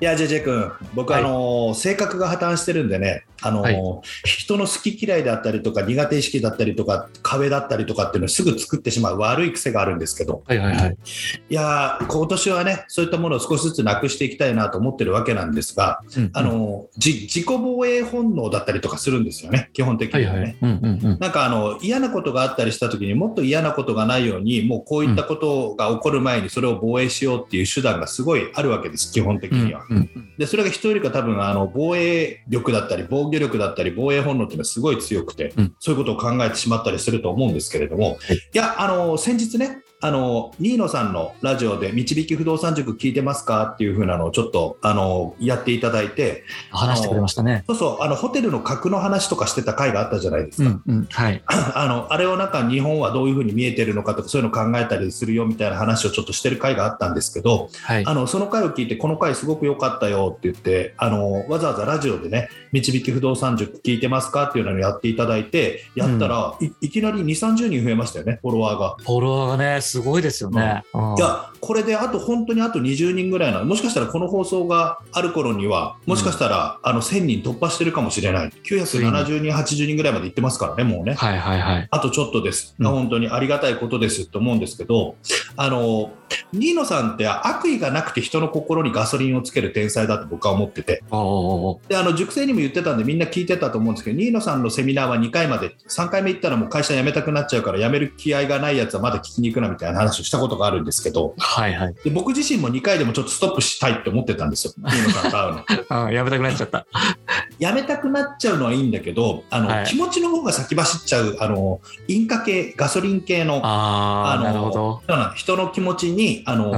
いや JJ 君僕、はい。あの性格が破綻してるんでねあの、はい。人の好き嫌いだったりとか苦手意識だったりとか壁だったりとかっていうのをすぐ作ってしまう悪い癖があるんですけど。はいはいはい。いやー今年はねそういったものを少しずつなくしていきたいなと思ってるわけなんですが、あのじ自己防衛本能だったりとかするんですよね基本的にはね。うんうんうん。なんかあの嫌なことがあったりした時にもっと嫌なことがないようにもうこういったことが起こる前にそれを防衛しようっていう手段がすごいあるわけです基本的には。うんうん。でそれが人よりか多分あの防衛力だったり防御力だったり防衛本能っていうのはすごい強くて、うん。そういうことを考えてしまったりすると思うんですけれども、い、やあの先日ねあの新野さんのラジオで「導き不動産塾聞いてますか?」っていう風なのをちょっとあのやっていただいて話してくれましたねそうそうあのホテルの格の話とかしてた回があったじゃないですか。うんうんはい あのあれをなんか日本はどういうふうに見えてるのかとかそういうのを考えたりするよみたいな話をちょっとしてる回があったんですけど、はいあのその回を聞いてこの回すごく良かったよって言ってあのわざわざラジオでね「導き不動産塾聞いてますか?」っていうのをやっていただいてやったら、いいきなり2 3 0人増えましたよねフォロワーが。フォロワーがねすごいですよね。うん。いやこれであと本当にあと20人ぐらいなもしかしたらこの放送がある頃にはもしかしたら、あの1000人突破してるかもしれない。970人80人ぐらいまで行ってますからねもうね。はいはいはい。あとちょっとです、うん。本当にありがたいことですと思うんですけど、あのニーノさんって悪意がなくて人の心にガソリンをつける天才だと僕は思ってて、であの塾生にも言ってたんで、みんな聞いてたと思うんですけど、ニーノさんのセミナーは2回まで、3回目行ったらもう会社辞めたくなっちゃうから、辞める気合がないやつはまだ聞きに行くなみたいな話をしたことがあるんですけど、はいはい。で僕自身も2回でもちょっとストップしたいって思ってたんですよ、ニーノさんと会うの。うんやめたくなっちゃった。辞めたくなっちゃうのはいいんだけど、あのはい気持ちの方が先走っちゃう、あの引火系、ガソリン系の。ああの人の気持ちにあの、うん。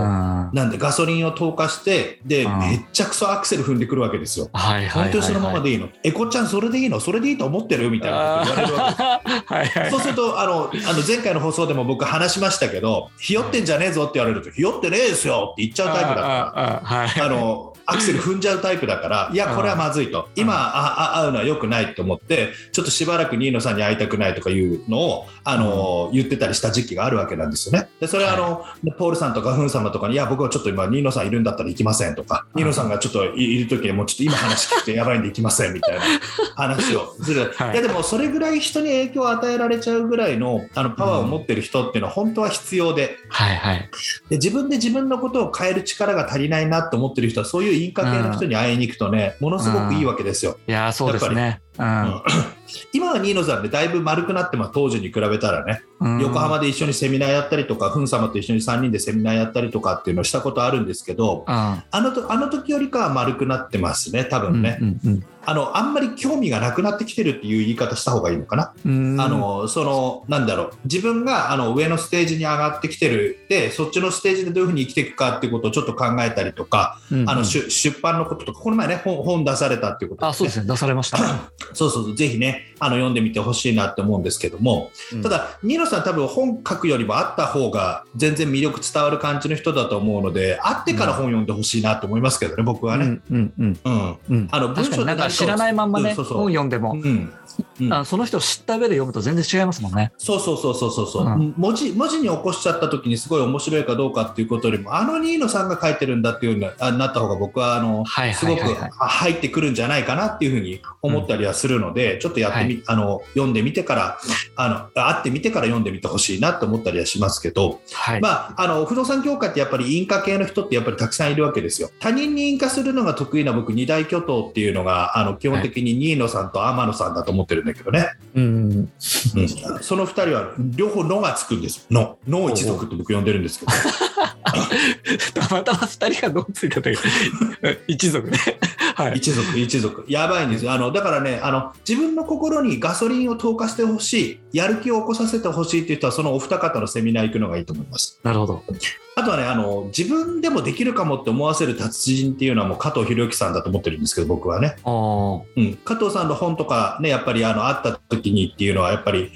なんでガソリンを投下してで、うん。めっちゃくそアクセル踏んでくるわけですよ。はいはいはいはい。本当にそのままでいいの、エコちゃんそれでいいの？それでいいと思ってる？みたいなこと言われるわけです あーはいはいそうするとあのあの前回の放送でも僕話しましたけどひよってんじゃねえぞって言われるとひよってねえですよって言っちゃうタイプだから。あのアクセル踏んじゃうタイプだから、いや、これはまずいと、今、ああ会うのは良くないと思って、ちょっとしばらく新野さんに会いたくないとかいうのをあの、言ってたりした時期があるわけなんですよね。でそれはあの、ポールさんとかフン様とかに、いや、僕はちょっと今、新野さんいるんだったら行きませんとか、新野さんがちょっといいる時に、もうちょっと今話聞くとやばいんで行きませんみたいな 話をする。はい。いや、でもそれぐらい人に影響を与えられちゃうぐらいのあのパワーを持ってる人っていうのは本当は必要で、はいはい。で自分で自分のことを変える力が足りないなと思ってる人はそういうインカ系の人に会いに行くとね、ものすごくいいわけですよ。いやーそうですね。うん今はニーノさんでだいぶ丸くなってます。当時に比べたらね、うん。横浜で一緒にセミナーやったりとか、フン様と一緒に3人でセミナーやったりとかっていうのをしたことあるんですけど、うん。あのとあの時よりかは丸くなってますね、多分ね、うんうんあの。あんまり興味がなくなってきてるっていう言い方した方がいいのかな。うん。あのそのなんだろう。自分があの上のステージに上がってきてる。でそっちのステージでどういうふうに生きていくかっていうことをちょっと考えたりとか、うんあの出出版のこととかこの前ね本本出されたっていうことあそうですね。出されました。そうそうそう。ぜひねあの読んでみてほしいなって思うんですけども、うん。ただニーノさん多分本書くよりもあった方が全然魅力伝わる感じの人だと思うので会ってから本読んでほしいなと思いますけどね僕はね。うんうんうん。あの文章なんか知らないまんまねうんそうそう。本読んでも。うん。うん。あその人を知った上で読むと全然違いますもんね。そうそうそうそうそうそう、うん。文字文字に起こしちゃった時にすごい面白いかどうかっていうことよりもあのニーノさんが書いてるんだっていうのになった方が僕はあの、はいすごく入ってくるんじゃないかなっていうふうに思ったりはするので、ちょっとやってみ、あの読んでみてからあの会ってみてから読んでみてほしいなと思ったりはしますけど、はい。まあ、あの不動産業界ってやっぱりインカ系の人ってやっぱりたくさんいるわけですよ。他人にインカするのが得意な僕二大巨頭っていうのがあの基本的にニーノさんと天野さんだと思ってるんだけどね。うんうんその2人は両方「の」がつくんです。よ「の」の一族って僕呼んでるんですけど。たまたま二人がどうついたという。一族ね。はい。一族一族。やばいんですよ。あのだからねあの自分の心にガソリンを投下してほしいやる気を起こさせてほしいっていう人はそのお二方のセミナー行くのがいいと思います。なるほど。あとはねあの自分でもできるかもって思わせる達人っていうのはもう加藤博之さんだと思ってるんですけど僕はね。うん、加藤さんの本とかねやっぱりあの会った時にっていうのはやっぱり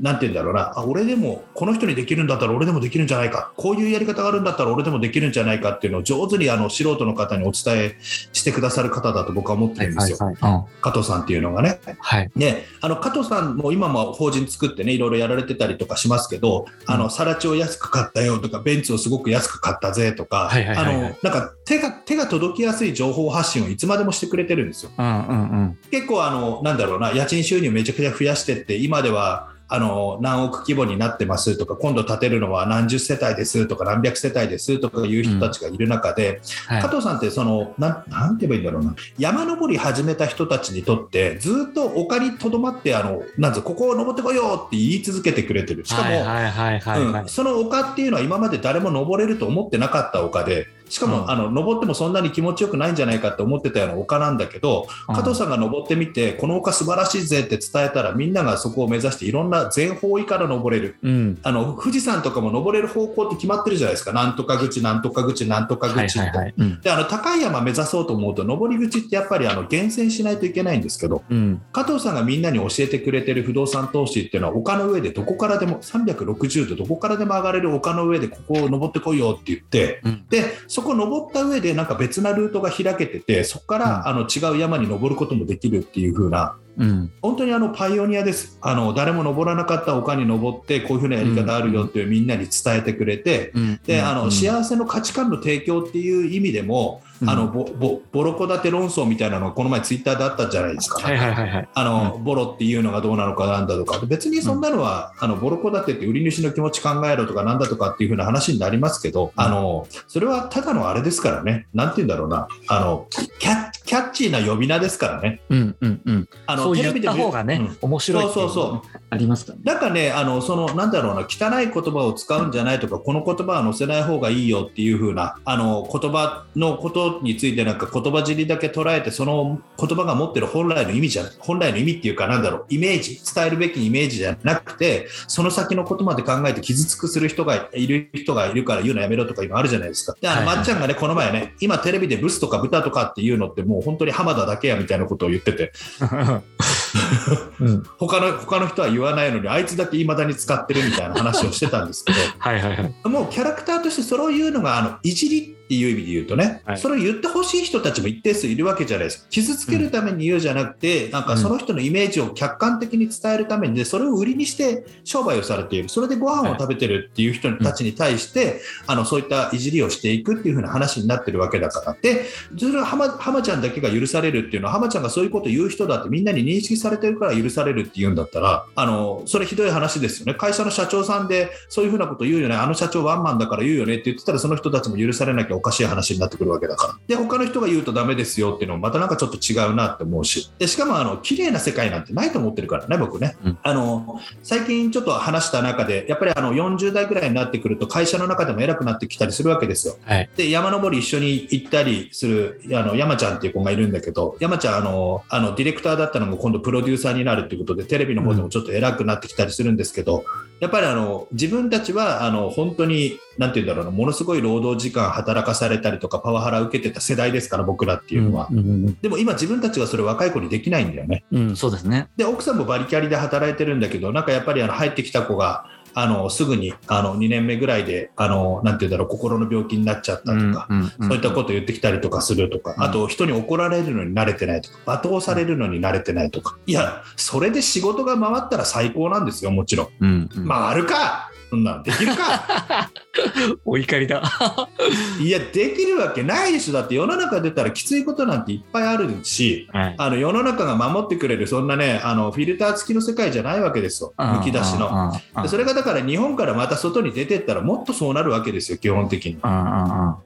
なんて言うんだろうな。あ俺でもこの人にできるんだったら俺でもできるんじゃないか。こういうやり方があるんだったら俺でもできるんじゃないかっていうのを上手にあの素人の方にお伝えしてくださる方だと僕は思ってるんですよ、はい。うん加藤さんっていうのがね。はい。ね、あの加藤さんも今も法人作ってねいろいろやられてたりとかしますけど、あの更地を安く買ったよとかベンツをすごく安く買ったぜとか、はいはいはいはいあのなんか手が手が届きやすい情報発信をいつまでもしてくれてるんですよ。うんうんうん。結構あのなんだろうな家賃収入めちゃくちゃ増やしてって今ではあの何億規模になってますとか今度建てるのは何十世帯ですとか何百世帯ですとかいう人たちがいる中で、はい加。藤さんってそのなんなんて言えばいいんだろうな山登り始めた人たちにとってずっと丘にとどまってあのなんぞここを登ってこいよって言い続けてくれてるしかも。その丘っていうのは今まで誰も登れると思ってなかった丘でしかも、うんあの登ってもそんなに気持ちよくないんじゃないかって思ってたような丘なんだけど、加藤さんが登ってみてこの丘素晴らしいぜって伝えたらみんながそこを目指していろんな全方位から登れるうん。あの富士山とかも登れる方向って決まってるじゃないですかなんとか口なんとか口なんとかはい口って。であの高い山目指そうと思うと登り口ってやっぱりあの厳選しないといけないんですけどうん。加藤さんがみんなに教えてくれてる不動産投資っていうのは丘の上でどこからでも360度どこからでも上がれる丘の上でここを登ってこいよって言ってうん。でそこ登った上でなんか別なルートが開けててそこからあの違う山に登ることもできるっていう風なうん。本当にあのパイオニアですあの誰も登らなかった丘に登ってこういう風なやり方あるよっていうみんなに伝えてくれてうん。であのうん幸せの価値観の提供っていう意味でも、うんあのボボボロ戸建て論争みたいなのがこの前ツイッターであったじゃないですか。はいはいはいはい。あのボロっていうのがどうなのかなんだとか別にそんなのは、あのボロ戸建てって売り主の気持ち考えろとかなんだとかっていう風な話になりますけど、あのそれはただのあれですからねなんて言うんだろうなあのキャッキャッチーな呼び名ですからね。うんうんうん。あそう言ったテレビで見方がねうん、面白いってうそうそうありますからね。なんかね、あのそのなんだろうな、汚い言葉を使うんじゃないとか、この言葉は載せない方がいいよっていう風なあの言葉のことについて、なんか言葉尻だけ捉えて、その言葉が持ってる本来の意味じゃ本来の意味っていうか、なんだろう、イメージ、伝えるべきイメージじゃなくて、その先のことまで考えて傷つくする人がいる人がいるから言うのやめろとかいうのあるじゃないですか。で、あの、はいはいまっちゃんがね、この前ね、今テレビでブスとか豚とかっていうのって、もう本当に浜田だけやみたいなことを言ってて、うん。他の他の人は言わないのに、あいつだけいまだに使ってるみたいな話をしてたんですけど。はいはいはい。もうキャラクターとしてそれを言うのがあのいじりっていう意味で言うとね、はい。それを言ってほしい人たちも一定数いるわけじゃないです。か傷つけるために言うじゃなくて、なんかその人のイメージを客観的に伝えるためにでそれを売りにして商売をされている。それでご飯を食べてるっていう人たちに対して、あのそういったいじりをしていくっていう風な話になってるわけだから。でそれは浜浜ちゃんだけが許されるっていうのは浜ちゃんがそういうことを言う人だってみんなに認識されてるから許されるっていうんだったらあのそれひどい話ですよね。会社の社長さんでそういうふうなこと言うよね。あの社長ワンマンだから言うよねって言ってたらその人たちも許されなきゃおかしい話になってくるわけだから。で他の人が言うとダメですよっていうのもまたなんかちょっと違うなって思うし。でしかもあの綺麗な世界なんてないと思ってるからね僕ね、うん。あの最近ちょっと話した中でやっぱりあの40代ぐらいになってくると会社の中でも偉くなってきたりするわけですよ。はい。で山登り一緒に行ったりするあの山ちゃんっていう子がいるんだけど山ちゃんあのあのディレクターだったのも今度プロデューサーになるっていうことでテレビの方でもちょっと偉くなってきたりするんですけど、やっぱりあの自分たちはあの本当になんて言うんだろうなものすごい労働時間働かされたりとかパワハラ受けてた世代ですから僕らっていうのは、うんうんでも今自分たちがそれ若い子にできないんだよねうん。うん、そうですね。で奥さんもバリキャリで働いてるんだけどなんかやっぱりあの入ってきた子があのすぐにあの2年目ぐらいであのなんて言うんだろう心の病気になっちゃったとか、うんうんそういったこと言ってきたりとかするとか、うんあと人に怒られるのに慣れてないとか、罵倒されるのに慣れてないとか、いや、それで仕事が回ったら最高なんですよ、もちろん。うんうん。回るかそんなんできるか お怒りだ。いや、できるわけないでしょ。だって世の中出たらきついことなんていっぱいあるし、はい。あの世の中が守ってくれる、そんなね、あのフィルター付きの世界じゃないわけですよ、むき出しの。それがだから日本からまた外に出てったらもっとそうなるわけですよ、基本的に。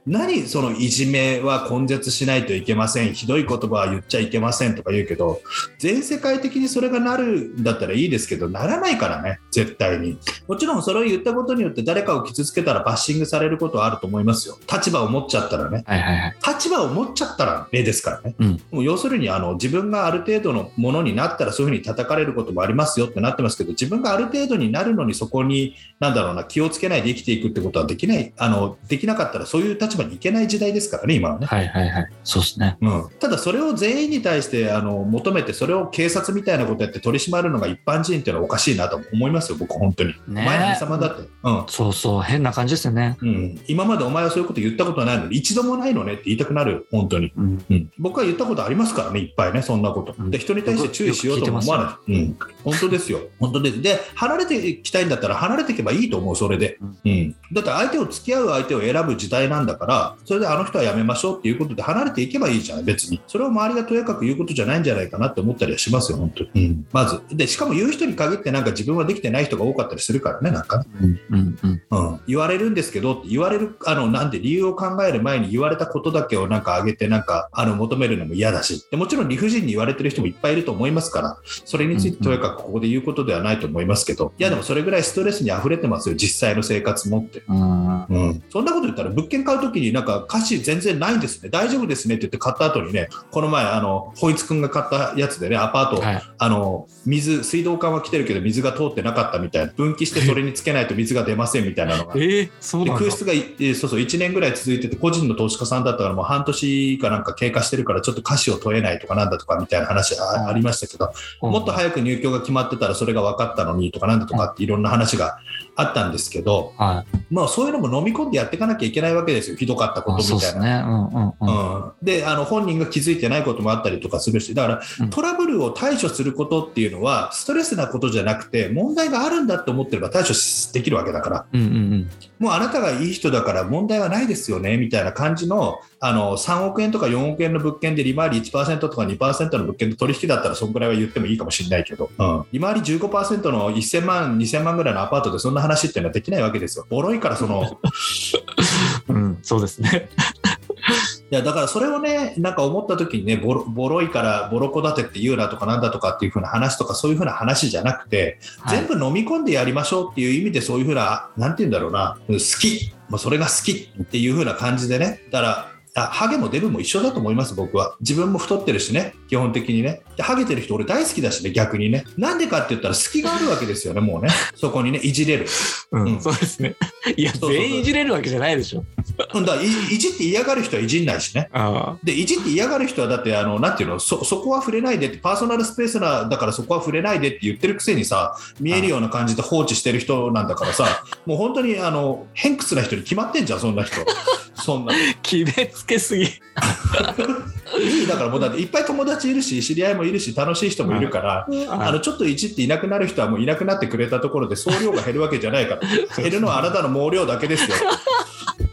何そのいじめは根絶しないといけませんひどい言葉は言っちゃいけませんとか言うけど全世界的にそれがなるんだったらいいですけどならないからね絶対にもちろんそれを言言ったことによって誰かを傷つけたらバッシングされることはあると思いますよ。立場を持っちゃったらね。はいはいはい。立場を持っちゃったら目ですからね。うんもう要するにあの自分がある程度のものになったらそういうふうに叩かれることもありますよってなってますけど自分がある程度になるのにそこになんだろうな気をつけないで生きていくってことはできないあのできなかったらそういう立場に行けない時代ですからね今はね。はいはいはい。そうですね。うん、ただそれを全員に対してあの求めてそれを警察みたいなことやって取り締まるのが一般人っていうのはおかしいなと思いますよ僕本当に。ねお前何様だって、うんそうそう、変な感じですよね。うん、今までお前はそういうこと言ったことないのに一度もないのねって言いたくなるよ本当に。うん。うん、僕は言ったことありますからね、いっぱいね、そんなこと。うんで、人に対して注意しようとも思わない。うん、本当ですよ、本当です。で、離れていきたいんだったら、離れていけばいいと思う、それで。うん、だって、相手を付き合う相手を選ぶ時代なんだから、それであの人はやめましょうっていうことで、離れていけばいいじゃない、別に。それを周りがとやかく言うことじゃないんじゃないかなって思ったりはしますよ、本当に。うん、まず。で、しかも言う人に限って、なんか自分はできてない人が多かったりするからね、なんかね。うんうんうん。うん、言われるんですけどって言われるあのなんで理由を考える前に言われたことだけをなんか上げてなんかあの求めるのも嫌だしでもちろん理不尽に言われてる人もいっぱいいると思いますからそれについてとやかくここで言うことではないと思いますけどいやでもそれぐらいストレスに溢れてますよ実際の生活もって。うんうん、そんなこと言ったら物件買うときになんか歌詞全然ないんですね大丈夫ですねって言って買った後にねこの前あのホイツくんが買ったやつでねアパート、はい。あの水水道管は来てるけど水が通ってなかったみたいな分岐してそれにつけないと水が出ませんみたいなのがえー、そう。で空室がそうそう1年ぐらい続いてて個人の投資家さんだったからもう半年かなんか経過してるからちょっと歌詞を問えないとかなんだとかみたいな話あ,、りましたけどうんもっと早く入居が決まってたらそれが分かったのにとかなんだとかっていろんな話があったんですけど、はい。まあ、そういうのも飲み込んでやっていかなきゃいけないわけですよ。ひどかったこあとみたいな。であの本人が気づいてないこともあったりとかするしだから、うん。トラブルを対処することっていうのはストレスなことじゃなくて問題があるんだって思ってれば対処できるわけだから。うんうんうん。もうあなたがいい人だから問題はないですよねみたいな感じのあの3億円とか4億円の物件で利回り1%とか2%の物件の取引だったらそんぐらいは言ってもいいかもしれないけど、うん、利回り15%の1000万2000万ぐらいのアパートでそんな話っていうのはできないわけですよ。ボロいからその。うん、そうですね。いやだからそれをねなんか思った時にねボロボロいからボロ戸建てって言うなとかなんだとかっていう風な話とかそういう風な話じゃなくて、はい。全部飲み込んでやりましょうっていう意味でそういう風ななんて言うんだろうな。好き。もうそれが好きっていう風な感じでね。だからあハゲもデブも一緒だと思います僕は。自分も太ってるしね。基本的にね。でハゲてる人俺大好きだしね逆にね。なんでかって言ったら隙があるわけですよねもうね。そこにねいじれる。ううん。ん、そうですね。いや、全員いじれるわけじゃないでしょ。うんだからいいじって嫌がる人はいじんないしね。あでいじって嫌がる人はだってあのなんていうのそそこは触れないでってパーソナルスペースなだからそこは触れないでって言ってるくせにさ見えるような感じで放置してる人なんだからさもう本当にあの偏屈な人に決まってんじゃんそんな人。そんな。決めつけすぎ。いいだからもうだっていっぱい友達いるし知り合いもいるし楽しい人もいるからあのちょっといじっていなくなる人はもういなくなってくれたところで総量が減るわけじゃないから減るのはあなたの毛量だけですよ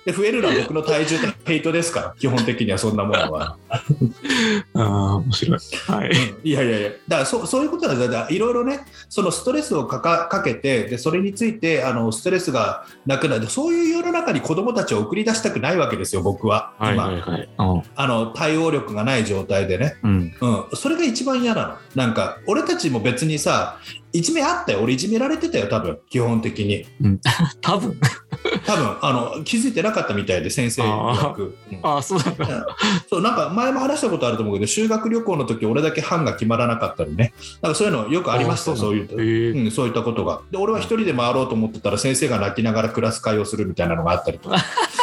で増えるのは僕の体重とヘイトですから 基本的にはそんなものは。ああ、面白い。はい。いやいやいや、だからそそういうことなんですいろいろね、そのストレスをかかかけてで、それについてあのストレスがなくなる、そういう世の中に子どもたちを送り出したくないわけですよ、僕は、今、はいはい。あの対応力がない状態でね、うん。うん、それが一番嫌なの、なんか、俺たちも別にさ、いじめあったよ、俺、いじめられてたよ、多分基本的に。多分。多分あの気づいてなかったみたいで、先生曰く。うん。ああ、そうなんだ。そうなんか前も話したことあると思うけど修学旅行の時俺だけ班が決まらなかったりね。なんかそういうのよくありましたそういうへえうん、そういったことが。で俺は一人で回ろうと思ってたら先生が泣きながらクラス会をするみたいなのがあったりとか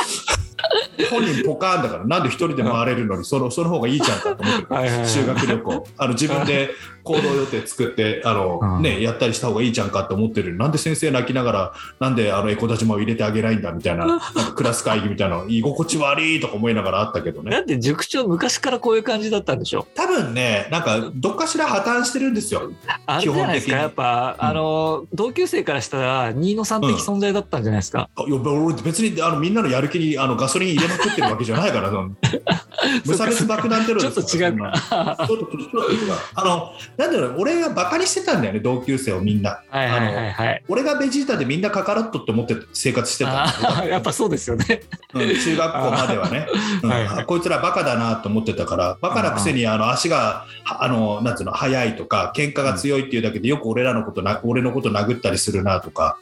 本人ポカーンだからなんで一人で回れるのにそのその方がいいじゃんかと思ってる修学旅行。あの自分で行動予定作ってあの、うん。ね、やったりした方がいいじゃんかって思ってる。なんで先生泣きながらなんであのエコダ島を入れてあげないんだみたいななんかクラス会議みたいな居心地悪いとか思いながらあったけどね。だって塾長昔からこういう感じだったんでしょ多分ね、なんかどっかしら破綻してるんですよ。あれじゃないですか？やっぱ、うん。あの同級生からしたら新野さん的存在だったんじゃないですか、あいや俺別にあのみんなのやる気にあのガソリン入れま作ってるわけじゃないから、無差別爆弾テロちょっと違うか。か。ちょっとちょっと違うあの、なんだろう、俺がバカにしてたんだよね、同級生をみんな。はいはいはいはい。俺がベジータでみんなカカロットって思って生活してた やっぱそうですよね。うん中学校まではね、う んはいはいこいつらバカだなと思ってたからバカなくせにあの足がはあのなんつうの速いとか喧嘩が強いっていうだけでよく俺らのことな俺のこと殴ったりするなとか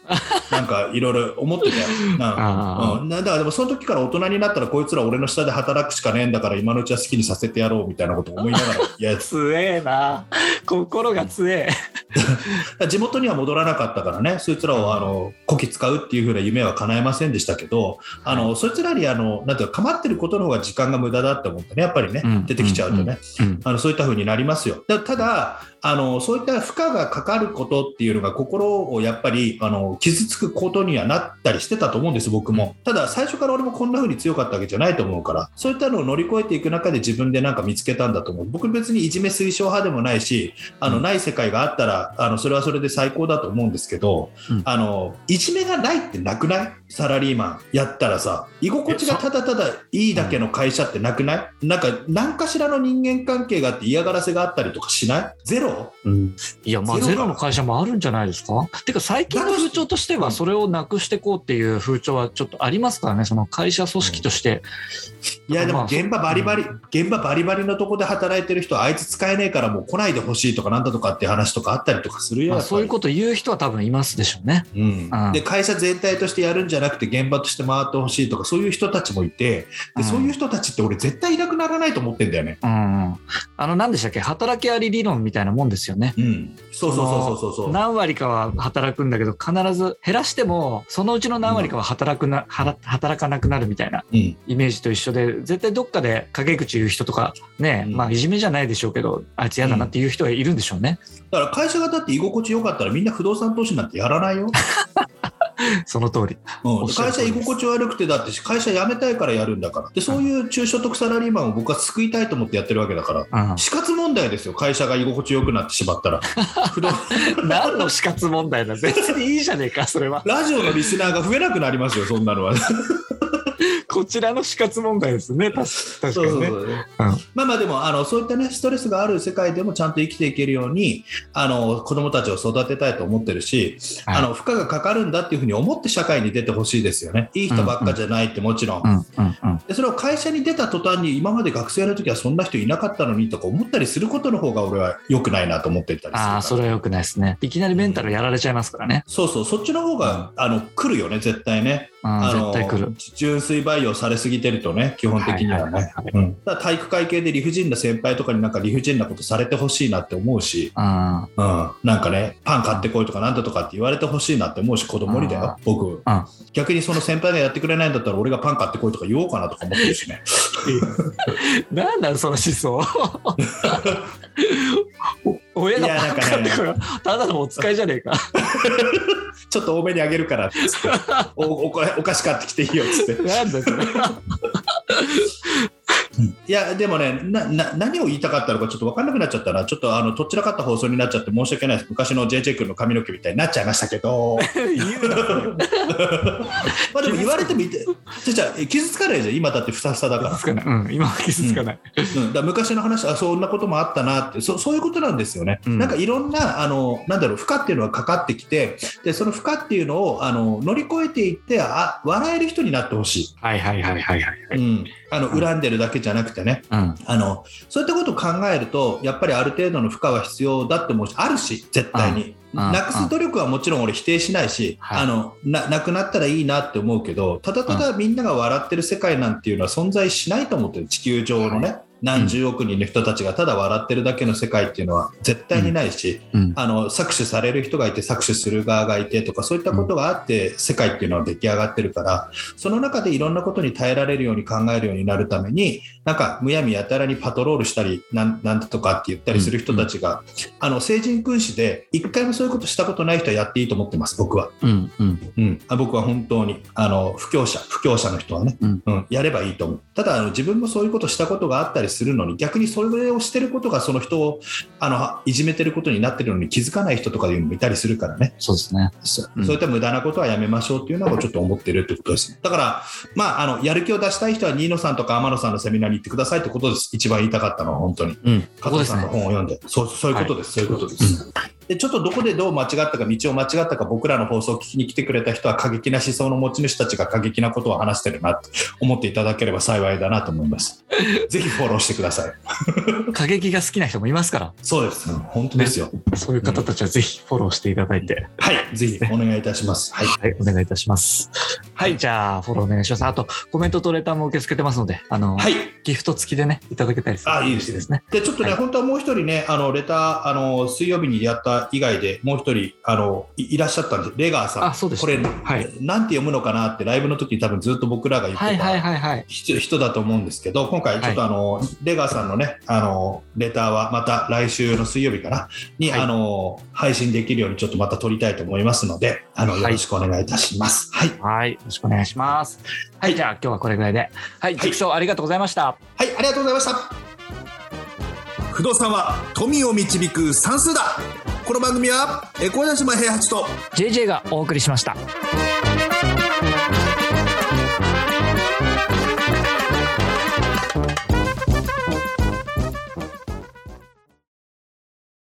なんかいろいろ思ってたよ。なあうん、なだからでもその時から大人になったらこいつら俺の下で働くしかねえんだから今のうちは好きにさせてやろうみたいなことを思いながらいやあ、強えな。心が強え。地元には戻らなかったからね。そいつらをあのこき使うっていう風な夢は叶えませんでしたけどあの、そいつらにあのなんていうか構ってることの方が時間が無駄だって思ってねやっぱりね、うん。出てきちゃうとね、うん。あのそういった風になりますよ。だただあのそういった負荷がかかることっていうのが心をやっぱりあの傷つくことにはなったりしてたと思うんです僕も。ただ最初から俺もこんな風に強かったわけじゃないと思うから。そういったのを乗り越えていく中で自分でなんか見つけたんだと思う。僕別にいじめ推奨派でもないしあのない世界があったらあのそれはそれで最高だと思うんですけど、うん。あのいじめがないってなくない？サラリーマンやったらさ。居心地がただただいいだけの会社ってなくない？なんか何かしらの人間関係があって嫌がらせがあったりとかしない？ゼロうん、いやまあゼロの会社もあるんじゃないですか？てか最近の風潮としてはそれをなくしていこうっていう風潮はちょっとありますからねその会社組織として、いやでまあも現場バリバリ、現場バリバリのとこで働いてる人あいつ使えねえからもう来ないでほしいとかなんだとかっていう話とかあったりとかするよ、まあ、やっぱりそういうこと言う人は多分いますでしょうね。うん。うん。で会社全体としてやるんじゃなくて現場として回ってほしいとかそういう人たちもいて。うん。でそういう人たちって俺絶対いなくならないと思ってんだよね。うんうん、あの何でしたっけ？働きあり理論みたいなもんですよね。うん、そうそうそうそうそうそう。何割かは働くんだけど必ず減らしてもそのうちの何割かは働くな、はら働かなくなるみたいなうんイメージと一緒で絶対どっかで陰口言う人とかね、うんまあいじめじゃないでしょうけどあいつ嫌だなっていう人がいるんでしょうね、だから会社がだって居心地よかったらみんな不動産投資なんてやらないよ。その通り。うん、会社居心地悪くてだって会社辞めたいからやるんだから。でそういう中所得サラリーマンを僕は救いたいと思ってやってるわけだからうん。死活問題ですよ。会社が居心地よくなってしまったら。何の死活問題だ。別にいいじゃねえかそれは。ラジオのリスナーが増えなくなりますよそんなのはこちらの死活問題ですね。確確かにね。まあまあでもあのそういったねストレスがある世界でもちゃんと生きていけるようにあの子供たちを育てたいと思ってるし、はい。あの負荷がかかるんだっていうふうに思って社会に出てほしいですよね。いい人ばっかじゃないってもちろん、うんうんうん。でそれを会社に出た途端に今まで学生の時はそんな人いなかったのにとか思ったりすることの方が俺は良くないなと思っていたりするああそれはよくないですね。いきなりメンタルやられちゃいますからね、そうそうそっちの方が、あの来るよね絶対ね。うん、あの絶対来る。純粋培養されすぎてるとね基本的にはね。体育会系で理不尽な先輩とかになんか理不尽なことされてほしいなって思うし、うんうん、なんかねパン買ってこいとかなんだとかって言われてほしいなって思うし子供にだよ僕。逆にその先輩がやってくれないんだったら俺がパン買ってこいとか言おうかなとか思ってるしね。なんだその思想。お 親がいやなんかね。パン買ってこよただのお使いじゃねえか。ちょっと多めにあげるからっつって。おおお菓子買ってきていいよっつって。なんだそれいやでもねなな何を言いたかったのかちょっと分かんなくなっちゃったなちょっとあのとっちらかった放送になっちゃって申し訳ないです。昔の JJ 君の髪の毛みたいになっちゃいましたけど。まあでも言われてみてじゃじゃあ傷つかないじゃん。今だってふさふさだから。傷つかない、うん、今は傷つかない、うん、だから昔の話あそんなこともあったなってそそういうことなんですよね、うん。なんかいろんなあのなんだろう負荷っていうのがかかってきてでその負荷っていうのをあの乗り越えていってあ笑える人になってほしはいはいはいはいはいい、うん、あの恨んでるだけじゃなくてね。うん。あのそういったことを考えるとやっぱりある程度の負荷は必要だって思うしあるし絶対に。うん。なくす努力はもちろん俺否定しないし、はい。あのななくなったらいいなって思うけどただただみんなが笑ってる世界なんていうのは存在しないと思ってる。地球上のね、何十億人の人たちがただ笑ってるだけの世界っていうのは絶対にないし、うん。あの搾取される人がいて搾取する側がいてとかそういったことがあって世界っていうのは出来上がってるからその中でいろんなことに耐えられるように考えるようになるためになんかむやみやたらにパトロールしたりなんなんとかって言ったりする人たちが、あの成人君子で一回もそういうことしたことない人はやっていいと思ってます僕は、うんうん。うん、あ僕は本当にあの不教者不教者の人はね、うん。うん、やればいいと思う。ただあの自分もそういうことしたことがあったりりするのに逆にそれをしてることがその人をあのいじめてることになってるのに気づかない人とかいうのもいたりするからねそうですね。そういった無駄なことはやめましょうっていうのをちょっと思ってるってことです。だから、まあ、あのやる気を出したい人は新野さんとか天野さんのセミナーに行ってくださいってことです。一番言いたかったのは本当に。うん。加藤さんの。本を読んで、そうそういうことです、そういうことです。でちょっとどこでどう間違ったか、道を間違ったか、僕らの放送を聞きに来てくれた人は、過激な思想の持ち主たちが過激なことを話してるなって思っていただければ幸いだなと思います。ぜひフォローしてください。過激が好きな人もいますから、そうです、本当ですよ。そういう方たちはぜひフォローしていただいて、はい、ぜひお願いいたします。はい、はい、お願いいたします。はい、じゃあ、フォローお願いします。あと、コメントとレターも受け付けてますので、あの、はい、ギフト付きでね、いただけたりするとあいいですね。でちょっとね、はい本当はもう一人ね、あのレターあの、水曜日にやった以外でもう一人あのいいらっしゃったんです、レガーさん。あそうですこれ、はいなんて読むのかなって、ライブの時に多分ずっと僕らが言ってた、はいはいはいはい。人人だと思うんですけど、今回、ちょっとあの、レガーさんのね、あのレターはまた来週の水曜日かな？に、はいあの配信できるようにちょっとまた撮りたいと思いますので、あのはいよろしくお願いいたします。はい、はい、よろしくお願いします。はい、じゃあ今日はこれぐらいで。はい、塾長ありがとうございました。はい、ありがとうございました。不動産は富を導く算数だ。この番組は、え小柳島平八と JJ がお送りしました。